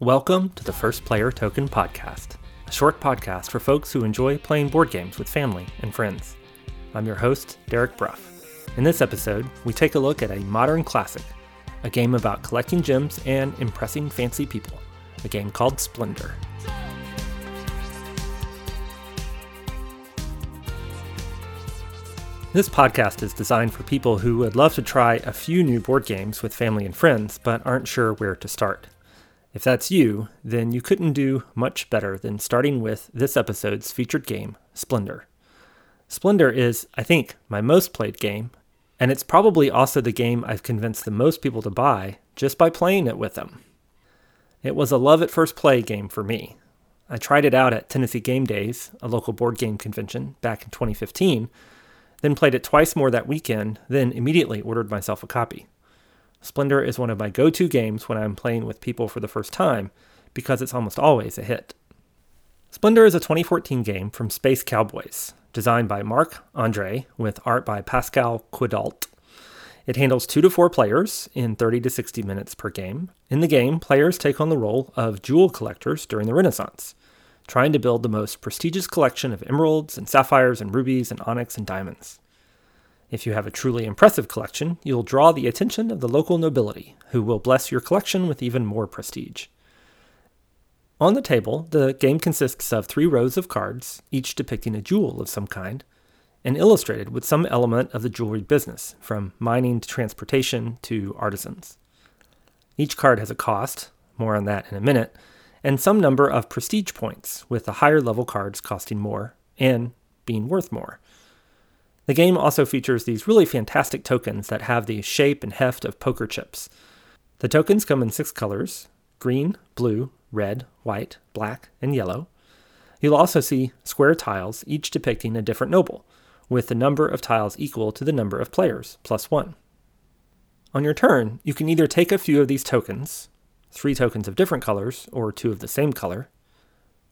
Welcome to the First Player Token Podcast, a short podcast for folks who enjoy playing board games with family and friends. I'm your host, Derek Bruff. In this episode, we take a look at a modern classic, a game about collecting gems and impressing fancy people, a game called Splendor. This podcast is designed for people who would love to try a few new board games with family and friends, but aren't sure where to start. If that's you, then you couldn't do much better than starting with this episode's featured game, Splendor. Splendor is, I think, my most played game, and it's probably also the game I've convinced the most people to buy just by playing it with them. It was a love at first play game for me. I tried it out at Tennessee Game Days, a local board game convention, back in 2015, then played it twice more that weekend, then immediately ordered myself a copy. Splendor is one of my go to games when I'm playing with people for the first time because it's almost always a hit. Splendor is a 2014 game from Space Cowboys, designed by Marc Andre with art by Pascal Quidault. It handles 2 to 4 players in 30 to 60 minutes per game. In the game, players take on the role of jewel collectors during the Renaissance, trying to build the most prestigious collection of emeralds and sapphires and rubies and onyx and diamonds. If you have a truly impressive collection, you'll draw the attention of the local nobility, who will bless your collection with even more prestige. On the table, the game consists of three rows of cards, each depicting a jewel of some kind, and illustrated with some element of the jewelry business, from mining to transportation to artisans. Each card has a cost, more on that in a minute, and some number of prestige points, with the higher level cards costing more and being worth more. The game also features these really fantastic tokens that have the shape and heft of poker chips. The tokens come in six colors green, blue, red, white, black, and yellow. You'll also see square tiles, each depicting a different noble, with the number of tiles equal to the number of players, plus one. On your turn, you can either take a few of these tokens, three tokens of different colors, or two of the same color,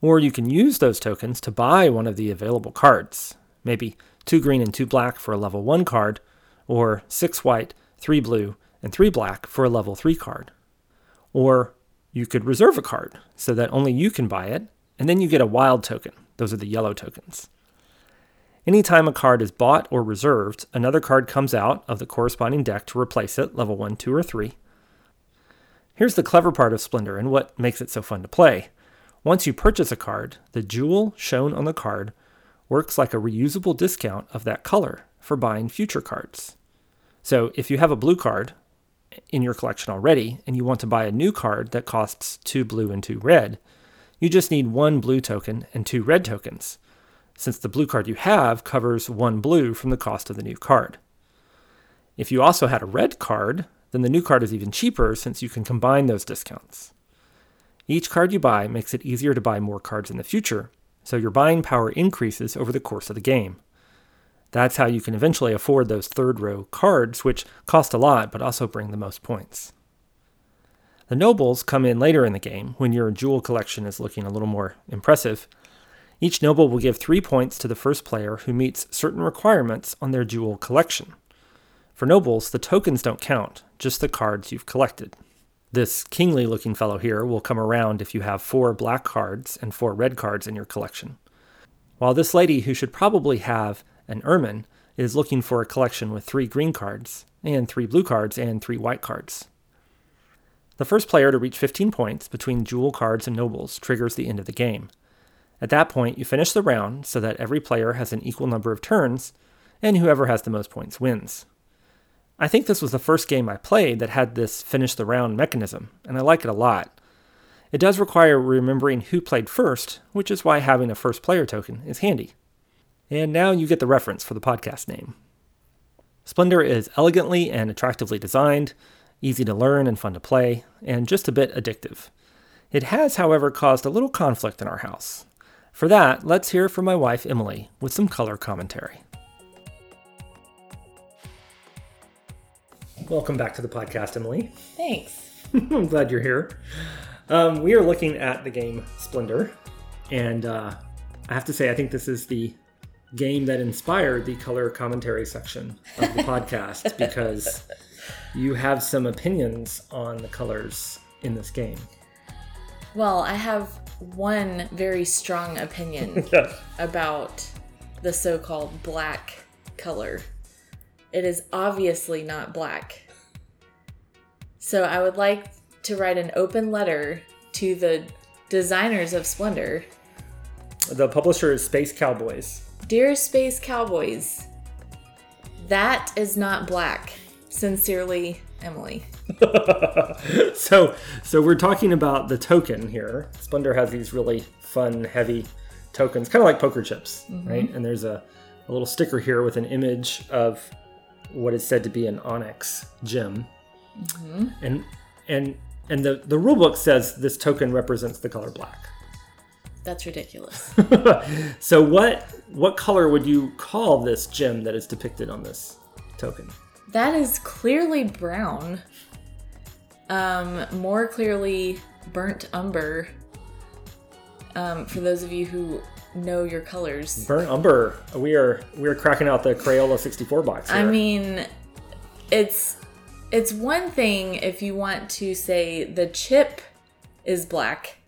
or you can use those tokens to buy one of the available cards, maybe two green and two black for a level 1 card, or six white, three blue, and three black for a level 3 card. Or you could reserve a card so that only you can buy it, and then you get a wild token. Those are the yellow tokens. Anytime a card is bought or reserved, another card comes out of the corresponding deck to replace it, level 1, 2, or 3. Here's the clever part of Splendor and what makes it so fun to play. Once you purchase a card, the jewel shown on the card works like a reusable discount of that color for buying future cards. So if you have a blue card in your collection already and you want to buy a new card that costs two blue and two red, you just need one blue token and two red tokens, since the blue card you have covers one blue from the cost of the new card. If you also had a red card, then the new card is even cheaper since you can combine those discounts. Each card you buy makes it easier to buy more cards in the future, so your buying power increases over the course of the game. That's how you can eventually afford those third row cards, which cost a lot but also bring the most points. The nobles come in later in the game when your jewel collection is looking a little more impressive. Each noble will give three points to the first player who meets certain requirements on their jewel collection. For nobles, the tokens don't count, just the cards you've collected. This kingly looking fellow here will come around if you have four black cards and four red cards in your collection. While this lady, who should probably have an ermine, is looking for a collection with three green cards, and three blue cards, and three white cards. The first player to reach 15 points between jewel cards and nobles triggers the end of the game. At that point, you finish the round so that every player has an equal number of turns, and whoever has the most points wins. I think this was the first game I played that had this finish the round mechanism, and I like it a lot. It does require remembering who played first, which is why having a first player token is handy. And now you get the reference for the podcast name. Splendor is elegantly and attractively designed, easy to learn and fun to play, and just a bit addictive. It has, however, caused a little conflict in our house. For that, let's hear from my wife Emily with some color commentary. Welcome back to the podcast, Emily. Thanks. I'm glad you're here. Um, we are looking at the game Splendor, and uh, I have to say, I think this is the game that inspired the color commentary section of the podcast because you have some opinions on the colors in this game. Well, I have one very strong opinion about the so called black color. It is obviously not black. So I would like to write an open letter to the designers of Splendor. The publisher is Space Cowboys. Dear Space Cowboys, that is not black. Sincerely, Emily. so so we're talking about the token here. Splendor has these really fun, heavy tokens, kind of like poker chips, mm-hmm. right? And there's a, a little sticker here with an image of what is said to be an onyx gem. And and and the, the rule book says this token represents the color black. That's ridiculous. So what what color would you call this gem that is depicted on this token? That is clearly brown. Um, more clearly burnt umber. Um, for those of you who know your colors. Burnt umber. We are we are cracking out the Crayola 64 box. Here. I mean, it's it's one thing if you want to say the chip is black.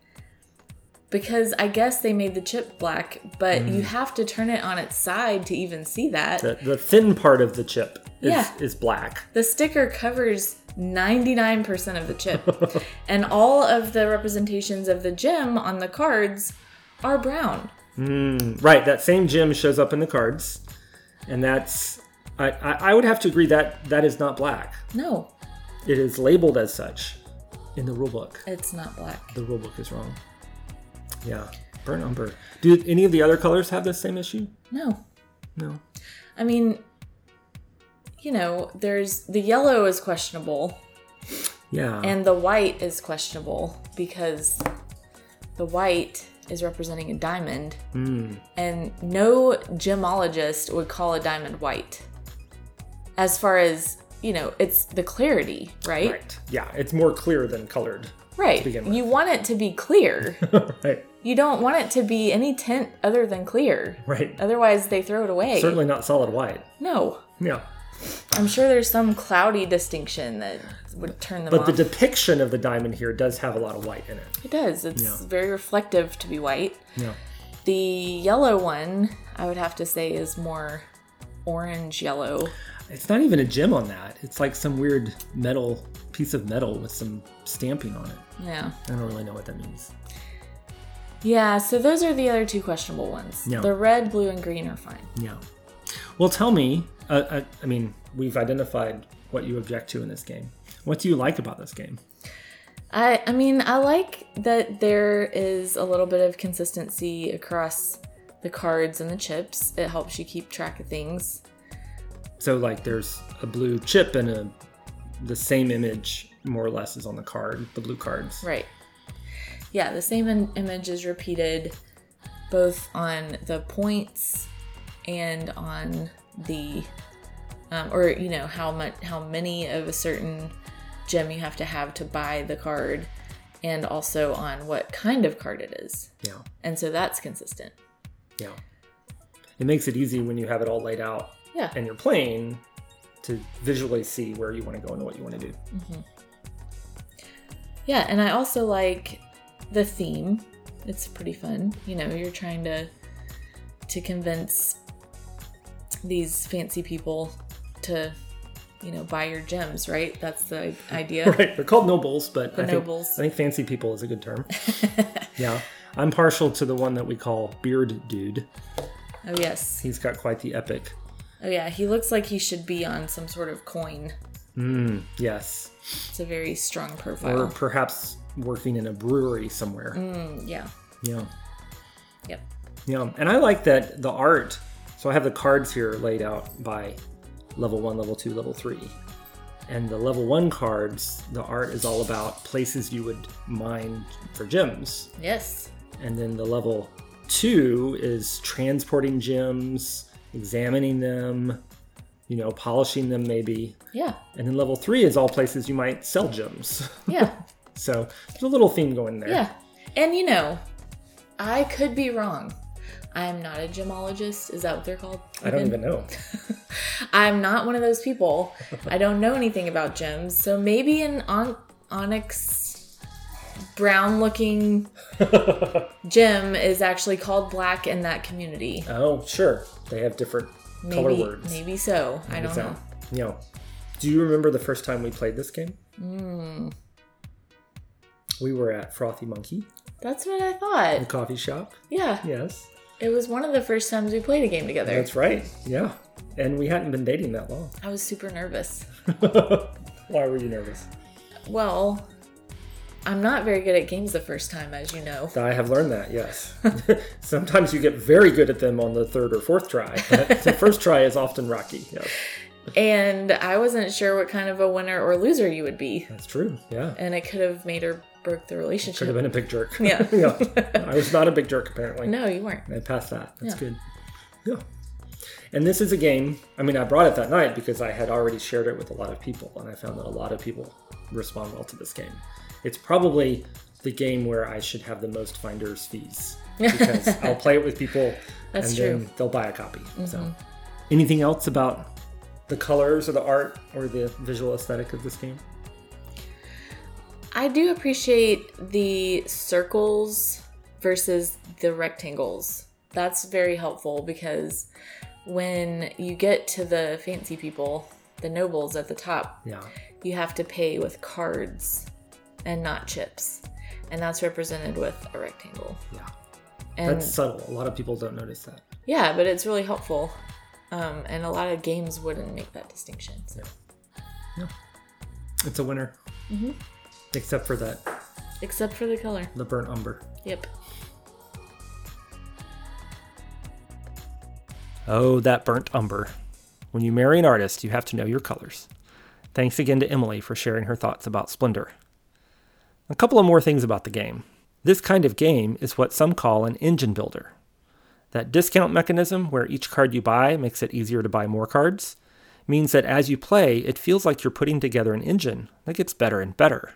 Because I guess they made the chip black, but you mm. have to turn it on its side to even see that. the, the thin part of the chip is, Yeah. is black. The sticker covers 99% of the chip, and all of the representations of the gem on the cards are brown. Mm, right, that same gem shows up in the cards, and that's I, I, I would have to agree that that is not black. No, It is labeled as such in the rulebook. it's not black. The rulebook is wrong. Yeah, burnt umber. Do any of the other colors have the same issue? No. No. I mean, you know, there's the yellow is questionable, Yeah. and the white is questionable because the white is representing a diamond, hmm. and no gemologist would call a diamond white. As far as you know, it's the clarity, right? right. Yeah, it's more clear than colored. Right. You want it to be clear. right. you don't want it to be any tint other than clear. Right. Otherwise, they throw it away. Certainly not solid white. No. Yeah. I'm sure there's some cloudy distinction that would turn them But off. the depiction of the diamond here does have a lot of white in it. it does. It's Yeah. very reflective to be white. Yeah. The yellow one, I would have to say, is more orange yellow. It's not even a gem on that. It's like some weird metal piece of metal with some stamping on it. Yeah. I don't really know what that means. Yeah, so those are the other two questionable ones. Yeah. The red, blue, and green are fine. Yeah. Well, tell me. Uh, I, I mean, we've identified what you object to in this game. What do you like about this game? I I mean, I like that there is a little bit of consistency across the cards and the chips. It helps you keep track of things. So, like, there's a blue chip and a the same image, more or less, is on the card. The blue cards. Right. Yeah, the same in- image is repeated both on the points and on the um, or you know how much how many of a certain gem you have to have to buy the card and also on what kind of card it is. Yeah. And so that's consistent. Yeah. It makes it easy when you have it all laid out Yeah. and you're playing to visually see where you want to go and what you want to do. Yeah, and I also like the theme. It's pretty fun. You know, you're trying to to convince these fancy people to, you know, buy your gems, right? That's the idea. Right. They're called nobles, but The I think, nobles. I think fancy people is a good term. yeah. I'm partial to the one that we call Beard Dude. Oh yes. He's got quite the epic. Oh yeah, he looks like he should be on some sort of coin. Mm, yes. It's a very strong profile Or perhaps working in a brewery somewhere. Mm, yeah. Yeah. Yep. Yeah. And I like that the art. So I have the cards here laid out by level one, level two, level three. And the level one cards, the art is all about places you would mine for gems. Yes. And then the level two is transporting gems, examining them, you know, polishing them maybe. Yeah. And then level three is all places you might sell gems. Yeah. so there's a little theme going there. Yeah. And you know, I could be wrong. I'm not a gemologist. Is that what they're called? I don't even know. I'm not one of those people. I don't know anything about gems. So maybe an on- onyx brown looking gem is actually called black in that community. Oh, sure. They have different color words. maybe so. I don't So, know. You know, do you remember the first time we played this game? Hmm. We were at Frothy Monkey, That's what I thought. the coffee shop. Yeah, Yes, it was one of the first times we played a game together. that's right. Yeah, and we hadn't been dating that long. I was super nervous. Why were you nervous? Well, I'm not very good at games the first time, as you know. I have learned that. Yes, sometimes you get very good at them on the third or fourth try, but the first try is often rocky. Yes, And I wasn't sure what kind of a winner or loser you would be. that's true. Yeah, And it could have made or broke the relationship. could have been a big jerk. Yeah. yeah. I was not a big jerk apparently. No, you weren't. I passed that. That's Yeah. good. Yeah. And this is a game. I mean, I brought it that night because I had already shared it with a lot of people, and I found that a lot of people respond well to this game. It's probably the game where I should have the most finder's fees because I'll play it with people, That's and true. Mm-hmm. then they'll buy a copy. So, anything else about the colors or the art or the visual aesthetic of this game? I do appreciate the circles versus the rectangles. That's very helpful because when you get to the fancy people, the nobles at the top, Yeah. you have to pay with cards and not chips. And that's represented with a rectangle. Yeah. And That's subtle. A lot of people don't notice that. yeah, but it's really helpful. Um, and a lot of games wouldn't make that distinction. So. It's a winner. Mm-hmm. Except for that, Except for the color. the burnt umber. Yep. Oh, that burnt umber. When you marry an artist, you have to know your colors. Thanks again to Emily for sharing her thoughts about Splendor. A couple of more things about the game. This kind of game is what some call an engine builder. That discount mechanism, where each card you buy makes it easier to buy more cards, means that as you play, it feels like you're putting together an engine that gets better and better.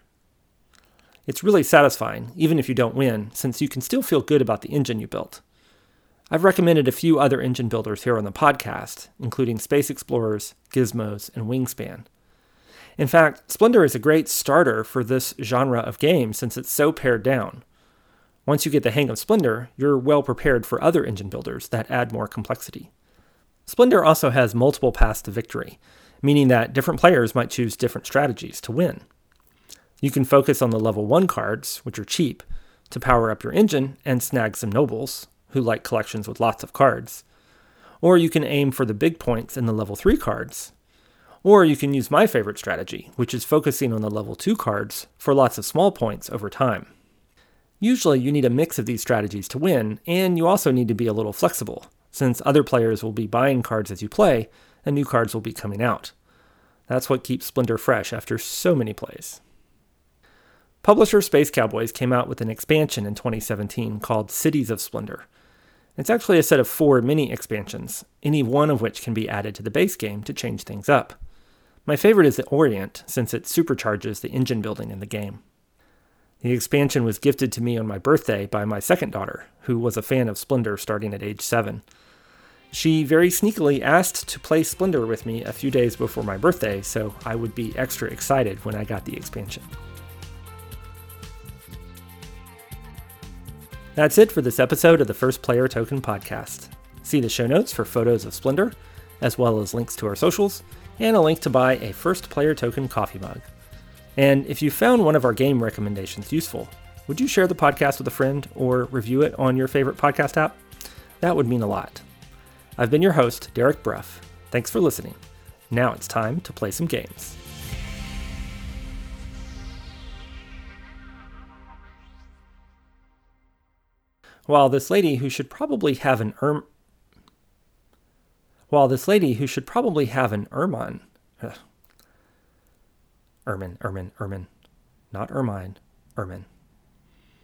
It's really satisfying, even if you don't win, since you can still feel good about the engine you built. I've recommended a few other engine builders here on the podcast, including Space Explorers, Gizmos, and Wingspan. In fact, Splendor is a great starter for this genre of game since it's so pared down. Once you get the hang of Splendor, you're well prepared for other engine builders that add more complexity. Splendor also has multiple paths to victory, meaning that different players might choose different strategies to win. You can focus on the level 1 cards, which are cheap, to power up your engine and snag some nobles, who like collections with lots of cards. Or you can aim for the big points in the level 3 cards. Or you can use my favorite strategy, which is focusing on the level 2 cards for lots of small points over time. Usually, you need a mix of these strategies to win, and you also need to be a little flexible, since other players will be buying cards as you play, and new cards will be coming out. That's what keeps Splendor fresh after so many plays. Publisher Space Cowboys came out with an expansion in 2017 called Cities of Splendor. It's actually a set of four mini expansions, any one of which can be added to the base game to change things up. My favorite is the Orient, since it supercharges the engine building in the game. The expansion was gifted to me on my birthday by my second daughter, who was a fan of Splendor starting at age 7. She very sneakily asked to play Splendor with me a few days before my birthday, so I would be extra excited when I got the expansion. That's it for this episode of the First Player Token podcast. See the show notes for photos of Splendor, as well as links to our socials, and a link to buy a First Player Token coffee mug. And if you found one of our game recommendations useful, would you share the podcast with a friend or review it on your favorite podcast app? That would mean a lot. I've been your host, Derek Bruff. Thanks for listening. Now it's time to play some games. While this lady who should probably have an erm while this lady who should probably have an ermine ugh. ermine ermine ermine not ermine ermine